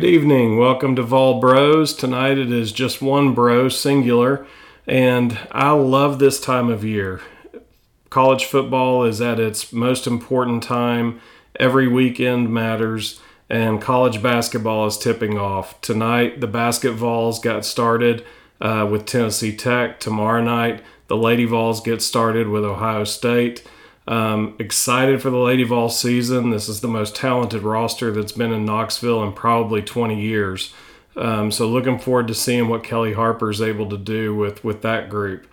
Good evening. Welcome to Vol Bros. Tonight it is just one bro, singular, and I love this time of year. College football is at its most important time. Every weekend matters, and college basketball is tipping off. Tonight, the basket Vols got started uh, with Tennessee Tech. Tomorrow night, the Lady Vols get started with Ohio State. Um, excited for the Lady Vol season. This is the most talented roster that's been in Knoxville in probably 20 years. Um, so looking forward to seeing what Kellie Harper is able to do with with that group.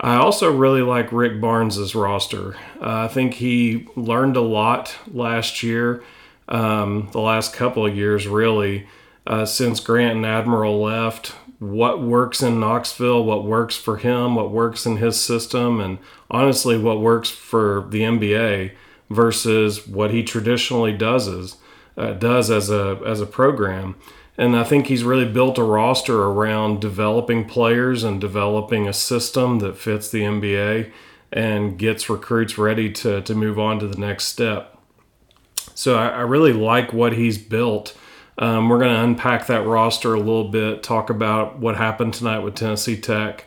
I also really like Rick Barnes's roster. Uh, I think he learned a lot last year, um, the last couple of years really, uh, since Grant and Admiral left what works in Knoxville, what works for him, what works in his system, and honestly, what works for the NBA versus what he traditionally does is, uh, does as a as a program. And I think he's really built a roster around developing players and developing a system that fits the NBA and gets recruits ready to, to move on to the next step. So I, I really like what he's built um, we're going to unpack that roster a little bit, talk about what happened tonight with Tennessee Tech.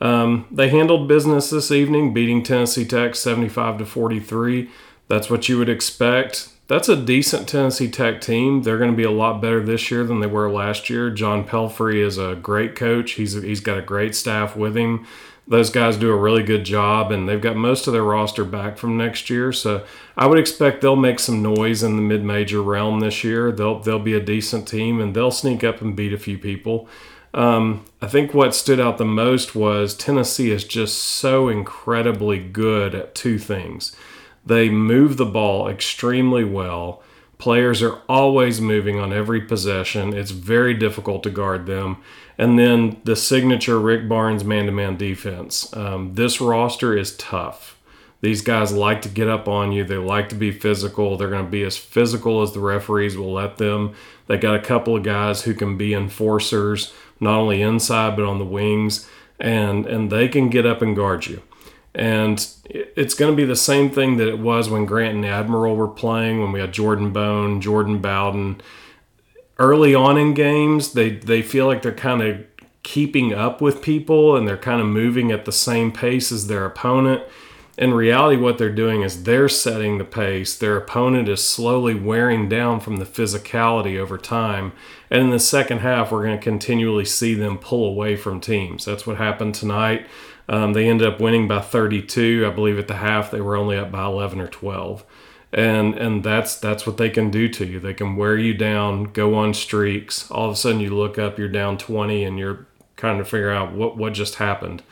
Um, they handled business this evening, beating Tennessee Tech 75 to 43. That's what you would expect. That's a decent Tennessee Tech team. They're going to be a lot better this year than they were last year. John Pelphrey is a great coach. He's he's got a great staff with him those guys do a really good job and they've got most of their roster back from next year. So I would expect they'll make some noise in the mid major realm this year. They'll they'll be a decent team and they'll sneak up and beat a few people. Um, I think what stood out the most was Tennessee is just so incredibly good at two things. They move the ball extremely well. Players are always moving on every possession. It's very difficult to guard them. And then the signature Rick Barnes man to man defense. Um, this roster is tough. These guys like to get up on you. They like to be physical. They're going to be as physical as the referees will let them. They got a couple of guys who can be enforcers, not only inside but on the wings, and and they can get up and guard you. And it's going to be the same thing that it was when Grant and Admiral were playing, when we had Jordan Bone, Jordan Bowden early on in games, they they feel like they're kind of keeping up with people and they're kind of moving at the same pace as their opponent. In reality, what they're doing is they're setting the pace. Their opponent is slowly wearing down from the physicality over time. And in the second half, we're going to continually see them pull away from teams. That's what happened tonight. Um, they ended up winning by 32. I believe at the half they were only up by 11 or 12 and and that's that's what they can do to you. They can wear you down, go on streaks. All of a sudden, you look up, you're down 20, and you're kind of figure out what what just happened.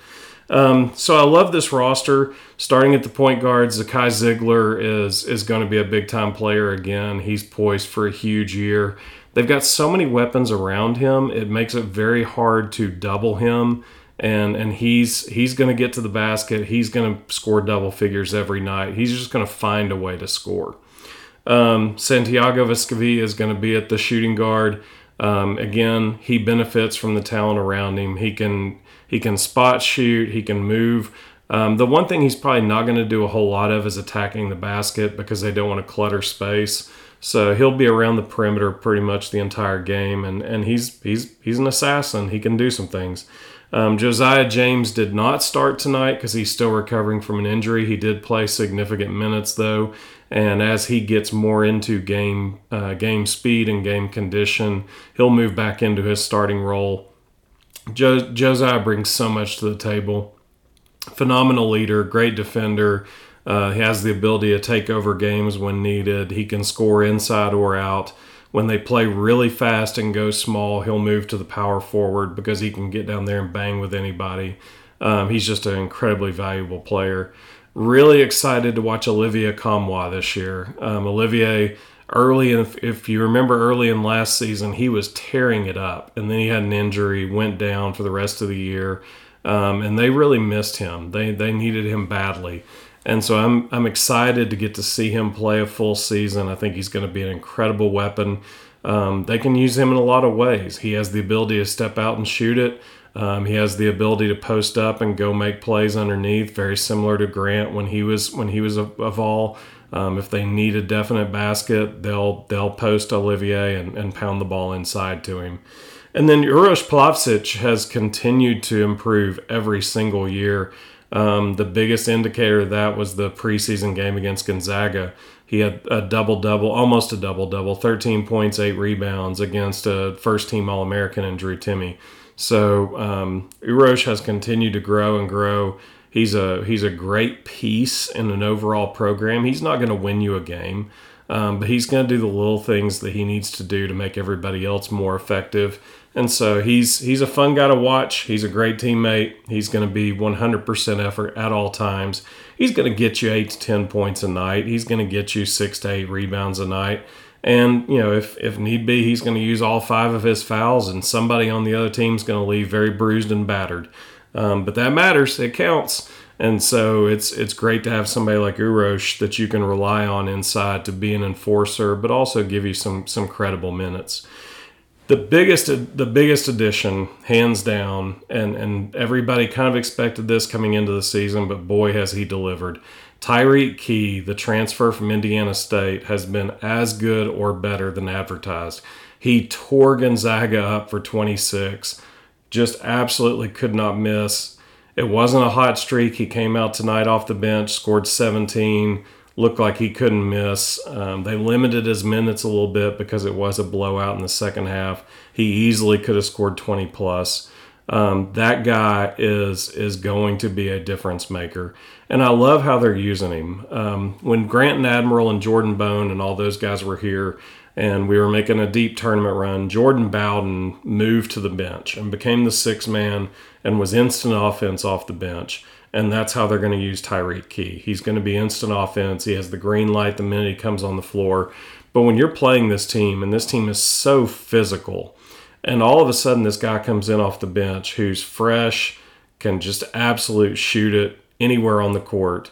Um, so I love this roster. Starting at the point guards, Zakai Zeigler is is going to be a big time player again. He's poised for a huge year. They've got so many weapons around him. It makes it very hard to double him and and he's he's going to get to the basket. He's going to score double figures every night. He's just going to find a way to score. Um, Santiago Vescovi is going to be at the shooting guard. Um, again, he benefits from the talent around him. He can he can spot shoot. He can move. Um, the one thing he's probably not going to do a whole lot of is attacking the basket because they don't want to clutter space. So he'll be around the perimeter pretty much the entire game, and, and he's he's he's an assassin. He can do some things. Um, Josiah James did not start tonight because he's still recovering from an injury. He did play significant minutes though, and as he gets more into game uh, game speed and game condition, he'll move back into his starting role. Jo- Josiah brings so much to the table. Phenomenal leader, great defender. Uh, he has the ability to take over games when needed. He can score inside or out when they play really fast and go small, he'll move to the power forward because he can get down there and bang with anybody. Um, he's just an incredibly valuable player. Really excited to watch Olivier Nkamhoua this year. Um, Olivier, early, in, if you remember early in last season, he was tearing it up, and then he had an injury, went down for the rest of the year, um, and they really missed him. They they needed him badly. And so I'm I'm excited to get to see him play a full season. I think he's going to be an incredible weapon. Um, they can use him in a lot of ways. He has the ability to step out and shoot it. Um, he has the ability to post up and go make plays underneath, very similar to Grant when he was when he was a, a Vol. Um, if they need a definite basket, they'll they'll post Olivier and, and pound the ball inside to him. And then Uros Plavsic has continued to improve every single year. Um, the biggest indicator of that was the preseason game against Gonzaga. He had a double double, almost a double double, 13 points, eight rebounds against a first team All American in Drew Timme. So um, Uros has continued to grow and grow. He's a he's a great piece in an overall program. He's not going to win you a game, um, but he's going to do the little things that he needs to do to make everybody else more effective. And so he's he's a fun guy to watch. He's a great teammate. He's going to be 100% effort at all times. He's going to get you 8 to 10 points a night. He's going to get you 6 to 8 rebounds a night. And, you know, if, if need be, he's going to use all five of his fouls, and somebody on the other team is going to leave very bruised and battered. Um, but that matters. It counts. And so it's it's great to have somebody like Uros that you can rely on inside to be an enforcer, but also give you some some credible minutes the biggest the biggest addition hands down and and everybody kind of expected this coming into the season but boy has he delivered. Tyreke Key the transfer from Indiana State has been as good or better than advertised. He tore Gonzaga up for 26 just absolutely could not miss. It wasn't a hot streak. He came out tonight off the bench scored 17 looked like he couldn't miss. Um, they limited his minutes a little bit because it was a blowout in the second half. He easily could have scored 20 plus. Um, that guy is is going to be a difference maker, and I love how they're using him. Um, when Grant and Admiral and Jordan Bone and all those guys were here, and we were making a deep tournament run, Jordan Bowden moved to the bench and became the sixth man and was instant offense off the bench and that's how they're going to use Tyreke Key. He's going to be instant offense. He has the green light the minute he comes on the floor. But when you're playing this team, and this team is so physical, and all of a sudden this guy comes in off the bench who's fresh, can just absolute shoot it anywhere on the court.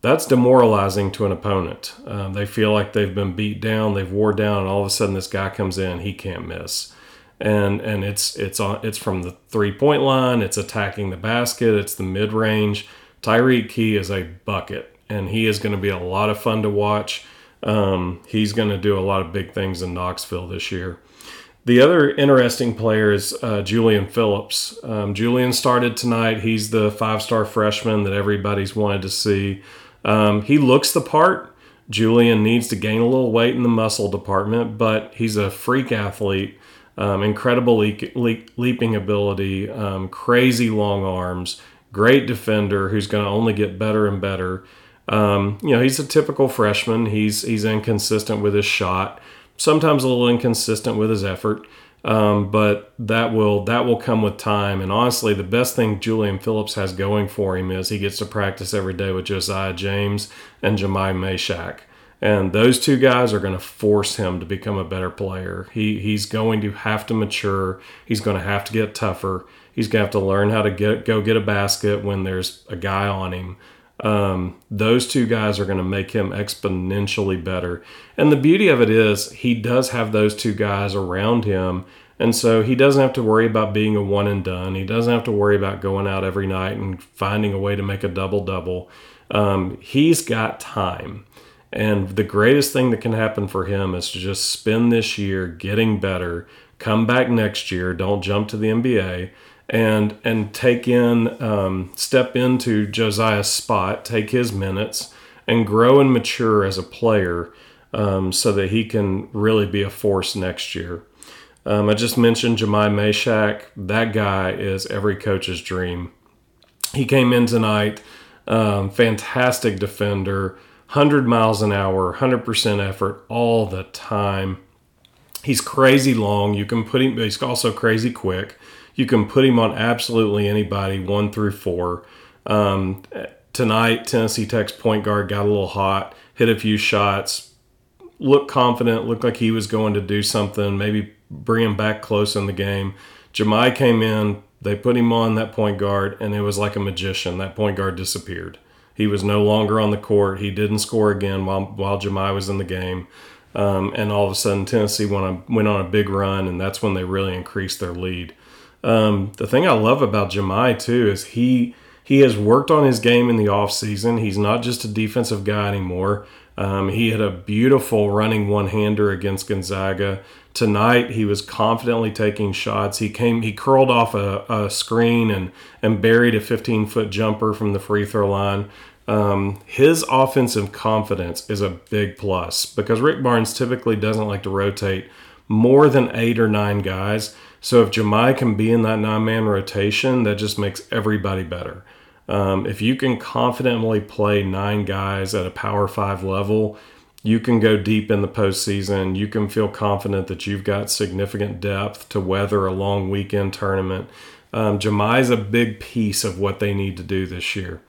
That's demoralizing to an opponent. Um, they feel like they've been beat down, they've wore down, and all of a sudden this guy comes in, he can't miss and and it's it's on it's from the three point line. It's attacking the basket. It's the mid range. Tyreke Key is a bucket, and he is going to be a lot of fun to watch. Um, he's going to do a lot of big things in Knoxville this year. The other interesting player is uh, Julian Phillips. Um, Julian started tonight. He's the five star freshman that everybody's wanted to see. Um, he looks the part. Julian needs to gain a little weight in the muscle department, but he's a freak athlete um, incredible leap, leap, leaping ability, um, crazy long arms, great defender who's going to only get better and better. Um, you know, he's a typical freshman. He's he's inconsistent with his shot, sometimes a little inconsistent with his effort. Um, but that will that will come with time. And honestly, the best thing Julian Phillips has going for him is he gets to practice every day with Josiah James and Jahmai Mashack. And those two guys are going to force him to become a better player. He he's going to have to mature. He's going to have to get tougher. He's going to have to learn how to get go get a basket when there's a guy on him. Um, those two guys are going to make him exponentially better. And the beauty of it is he does have those two guys around him. And so he doesn't have to worry about being a one and done. He doesn't have to worry about going out every night and finding a way to make a double double. Um, he's got time. And the greatest thing that can happen for him is to just spend this year getting better, come back next year, don't jump to the NBA, and and take in, um, step into Josiah's spot, take his minutes, and grow and mature as a player, um, so that he can really be a force next year. Um, I just mentioned Jahmai Mashack. That guy is every coach's dream. He came in tonight, um, fantastic defender 100 miles an hour, 100% effort all the time. He's crazy long. You can put him, he's also crazy quick. You can put him on absolutely anybody, one through four. Um, tonight, Tennessee Tech's point guard got a little hot, hit a few shots, looked confident, looked like he was going to do something, maybe bring him back close in the game. Jahmai came in, they put him on that point guard, and it was like a magician. That point guard disappeared. He was no longer on the court. He didn't score again while while Jahmai was in the game. Um, and all of a sudden, Tennessee went on, went on a big run, and that's when they really increased their lead. Um, the thing I love about Jahmai too is he he has worked on his game in the off season. He's not just a defensive guy anymore. Um, he had a beautiful running one hander against Gonzaga. Tonight he was confidently taking shots. He came, he curled off a, a screen and and buried a 15 foot jumper from the free throw line. Um, his offensive confidence is a big plus because Rick Barnes typically doesn't like to rotate more than eight or nine guys. So if Jahmai can be in that nine man rotation, that just makes everybody better. Um, if you can confidently play nine guys at a Power Five level, you can go deep in the postseason. You can feel confident that you've got significant depth to weather a long weekend tournament. Um, is a big piece of what they need to do this year.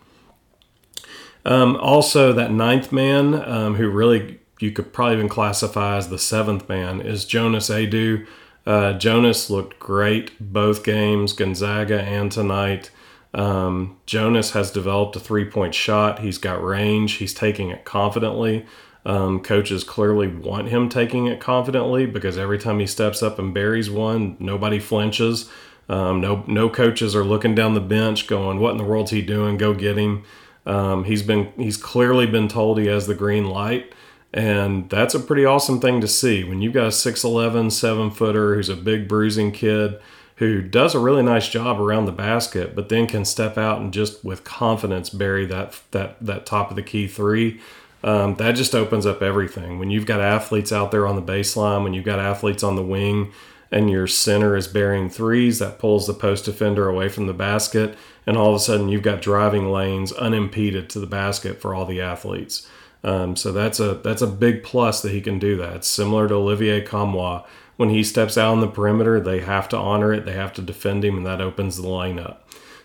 Um, also, that ninth man, um, who really you could probably even classify as the seventh man, is Jonas Aidoo. Uh, Jonas looked great both games, Gonzaga and tonight. Um, Jonas has developed a three point shot. He's got range. He's taking it confidently. Um, coaches clearly want him taking it confidently because every time he steps up and buries one, nobody flinches. Um, no, no coaches are looking down the bench going, "What in the world's he doing? Go get him." Um, he's been he's clearly been told he has the green light, and that's a pretty awesome thing to see when you've got a 6'11", 7 footer who's a big bruising kid who does a really nice job around the basket, but then can step out and just with confidence bury that that that top of the key three. Um, that just opens up everything. When you've got athletes out there on the baseline, when you've got athletes on the wing, and your center is burying threes, that pulls the post defender away from the basket, and all of a sudden you've got driving lanes unimpeded to the basket for all the athletes. Um, so that's a that's a big plus that he can do that. It's similar to Olivier Nkamhoua when he steps out on the perimeter, they have to honor it. They have to defend him, and that opens the lineup.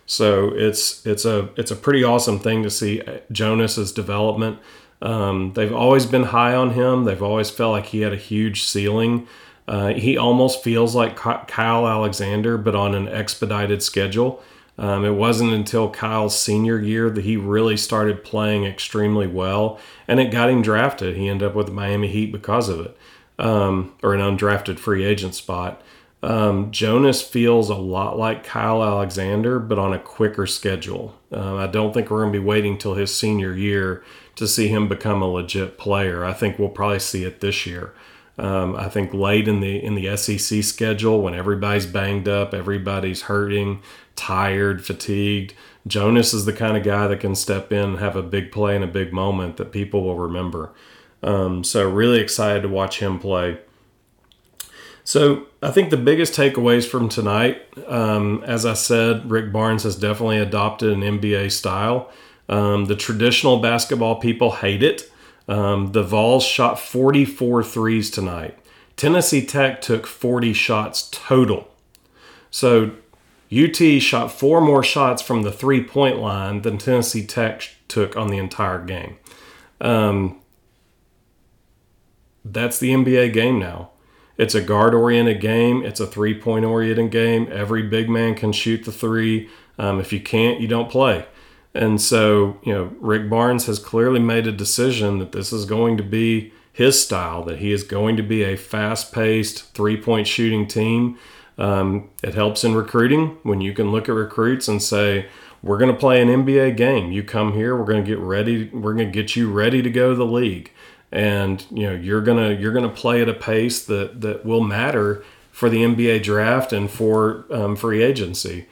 So it's it's a it's a pretty awesome thing to see Jonas's development. Um, they've always been high on him. They've always felt like he had a huge ceiling. Uh, he almost feels like Kyle Alexander, but on an expedited schedule. Um, it wasn't until Kyle's senior year that he really started playing extremely well, and it got him drafted. He ended up with the Miami Heat because of it um, or an undrafted free agent spot. Um, Jonas feels a lot like Kyle Alexander, but on a quicker schedule. Um, I don't think we're going to be waiting till his senior year to see him become a legit player. I think we'll probably see it this year. Um, I think late in the in the SEC schedule, when everybody's banged up, everybody's hurting, tired, fatigued, Jonas is the kind of guy that can step in and have a big play in a big moment that people will remember. Um, so really excited to watch him play. So I think the biggest takeaways from tonight, um, as I said, Rick Barnes has definitely adopted an NBA style. Um, the traditional basketball people hate it. Um, the Vols shot 44 threes tonight. Tennessee Tech took 40 shots total. So UT shot four more shots from the three point line than Tennessee Tech took on the entire game. Um, that's the NBA game now. It's a guard oriented game, it's a three point oriented game. Every big man can shoot the three. Um, if you can't, you don't play. And so, you know, Rick Barnes has clearly made a decision that this is going to be his style, that he is going to be a fast paced three point shooting team. Um, it helps in recruiting when you can look at recruits and say, we're going to play an NBA game. You come here, we're going to get ready, we're going to get you ready to go to the league and you know you're gonna you're gonna play at a pace that that will matter for the NBA draft and for um, free agency.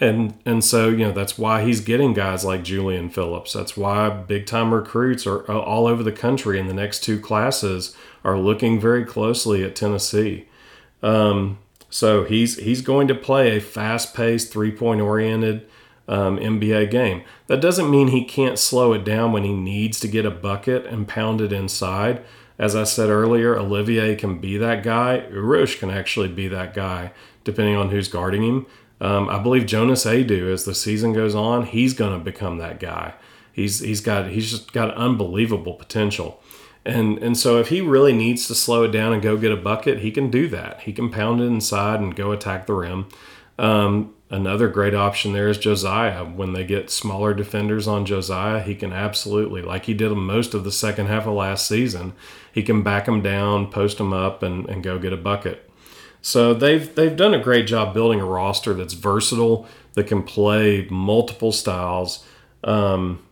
And and so you know that's why he's getting guys like Julian Phillips. That's why big time recruits are all over the country in the next two classes are looking very closely at Tennessee. Um, so he's he's going to play a fast paced three point oriented um, NBA game. That doesn't mean he can't slow it down when he needs to get a bucket and pound it inside. As I said earlier, Olivier can be that guy. Uros can actually be that guy, depending on who's guarding him. Um, I believe Jonas Aidoo, as the season goes on, he's going to become that guy. He's he's got he's just got unbelievable potential. And and so if he really needs to slow it down and go get a bucket, he can do that. He can pound it inside and go attack the rim. Um, another great option there is Josiah. When they get smaller defenders on Josiah, he can absolutely, like he did most of the second half of last season, he can back them down, post them up, and, and go get a bucket. So they've they've done a great job building a roster that's versatile, that can play multiple styles. Um,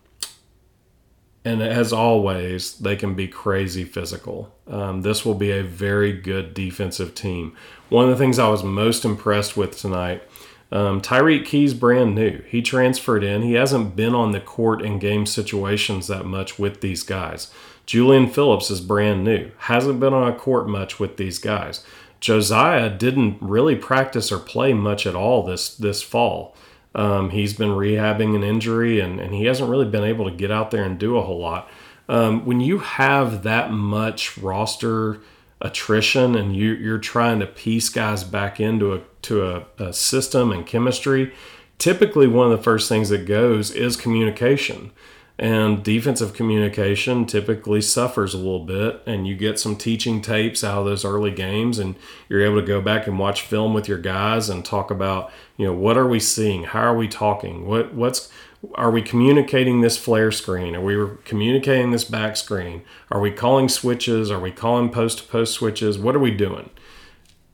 and as always, they can be crazy physical. Um, this will be a very good defensive team. One of the things I was most impressed with tonight um, Tyreke Key's brand new. He transferred in. He hasn't been on the court in game situations that much with these guys. Julian Phillips is brand new. Hasn't been on a court much with these guys. Josiah didn't really practice or play much at all this this fall. Um, he's been rehabbing an injury and, and he hasn't really been able to get out there and do a whole lot. Um, when you have that much roster attrition and you, you're trying to piece guys back into a to a, a system and chemistry, typically one of the first things that goes is communication. And defensive communication typically suffers a little bit and you get some teaching tapes out of those early games and you're able to go back and watch film with your guys and talk about you know what are we seeing? How are we talking? What what's are we communicating this flare screen? Are we communicating this back screen? Are we calling switches? Are we calling post to post switches? What are we doing?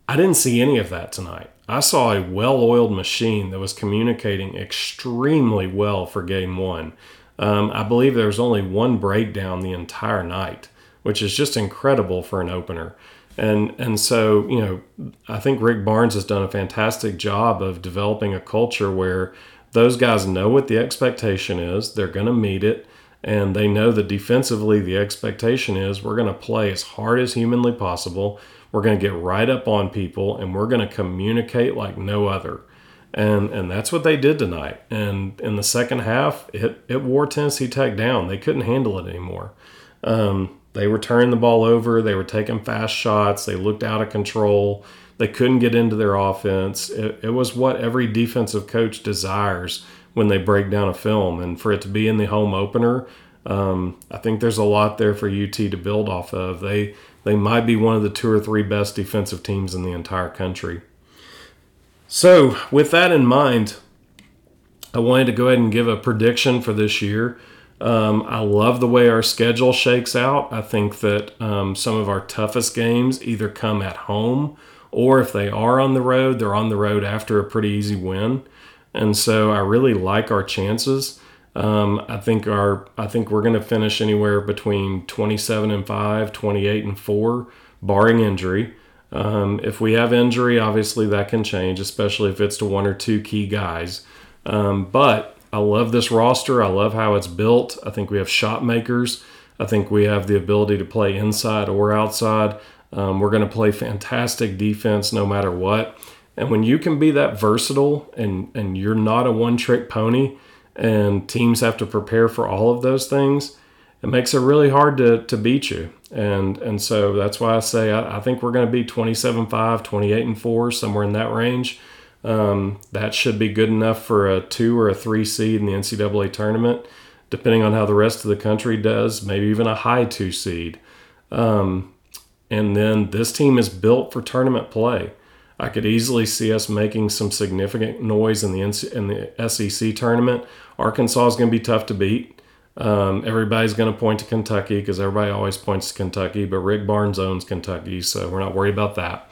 I didn't see any of that tonight. I saw a well-oiled machine that was communicating extremely well for game one. Um, I believe there was only one breakdown the entire night, which is just incredible for an opener. And and so you know, I think Rick Barnes has done a fantastic job of developing a culture where those guys know what the expectation is. They're going to meet it, and they know that defensively the expectation is we're going to play as hard as humanly possible. We're going to get right up on people, and we're going to communicate like no other and and that's what they did tonight. And in the second half, it it wore Tennessee Tech down. They couldn't handle it anymore. Um, they were turning the ball over. They were taking fast shots. They looked out of control. They couldn't get into their offense. It, it was what every defensive coach desires when they break down a film. And for it to be in the home opener, um, I think there's a lot there for UT to build off of. They they might be one of the two or three best defensive teams in the entire country. So, with that in mind, I wanted to go ahead and give a prediction for this year. Um, I love the way our schedule shakes out. I think that um, some of our toughest games either come at home or if they are on the road, they're on the road after a pretty easy win. And so I really like our chances. Um, I think our I think we're going to finish anywhere between 27 and 5, 28 and 4 barring injury. Um, if we have injury, obviously that can change, especially if it's to one or two key guys. Um, but I love this roster. I love how it's built. I think we have shot makers. I think we have the ability to play inside or outside. Um, we're going to play fantastic defense no matter what. And when you can be that versatile and, and you're not a one trick pony, and teams have to prepare for all of those things, it makes it really hard to, to beat you. And and so that's why I say I, I think we're going to be 27 5, 28 and 4, somewhere in that range. Um, that should be good enough for a two or a three seed in the NCAA tournament, depending on how the rest of the country does, maybe even a high two seed. Um, and then this team is built for tournament play. I could easily see us making some significant noise in the in the SEC tournament. Arkansas is going to be tough to beat. Um, everybody's going to point to Kentucky because everybody always points to Kentucky, but Rick Barnes owns Kentucky, so we're not worried about that.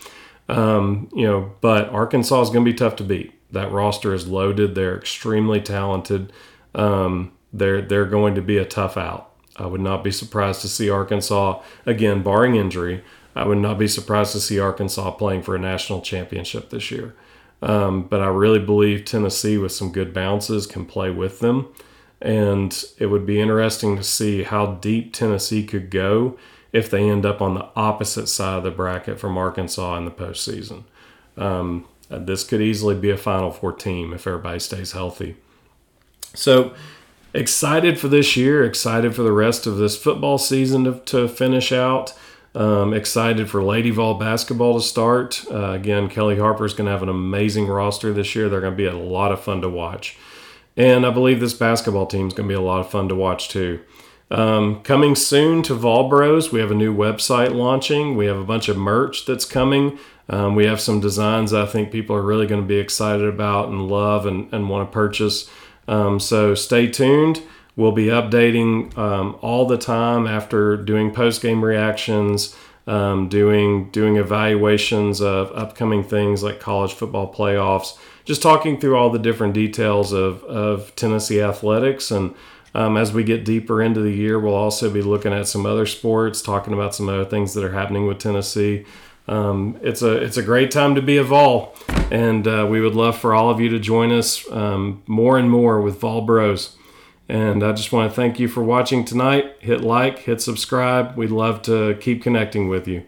Um, you know, but Arkansas is going to be tough to beat. That roster is loaded. They're extremely talented. Um, they're they're going to be a tough out. I would not be surprised to see Arkansas again, barring injury. I would not be surprised to see Arkansas playing for a national championship this year. Um, but I really believe Tennessee, with some good bounces, can play with them. And it would be interesting to see how deep Tennessee could go if they end up on the opposite side of the bracket from Arkansas in the postseason. Um, this could easily be a Final Four team if everybody stays healthy. So, excited for this year, excited for the rest of this football season to, to finish out. Um, excited for Lady Vol basketball to start. Uh, again, Kellie Harper is going to have an amazing roster this year. They're going to be a lot of fun to watch. And I believe this basketball team is going to be a lot of fun to watch too. Um, coming soon to Vol Bros, we have a new website launching. We have a bunch of merch that's coming. Um, we have some designs I think people are really going to be excited about and love and, and want to purchase. Um, so stay tuned. We'll be updating um, all the time after doing post game reactions, um, doing doing evaluations of upcoming things like college football playoffs just talking through all the different details of, of Tennessee athletics and Um, as we get deeper into the year, we'll also be looking at some other sports, talking about some other things that are happening with Tennessee. Um, it's a it's a great time to be a Vol, and uh, we would love for all of you to join us um, more and more with Vol Bros. And I just want to thank you for watching tonight. Hit like, hit subscribe. We'd love to keep connecting with you.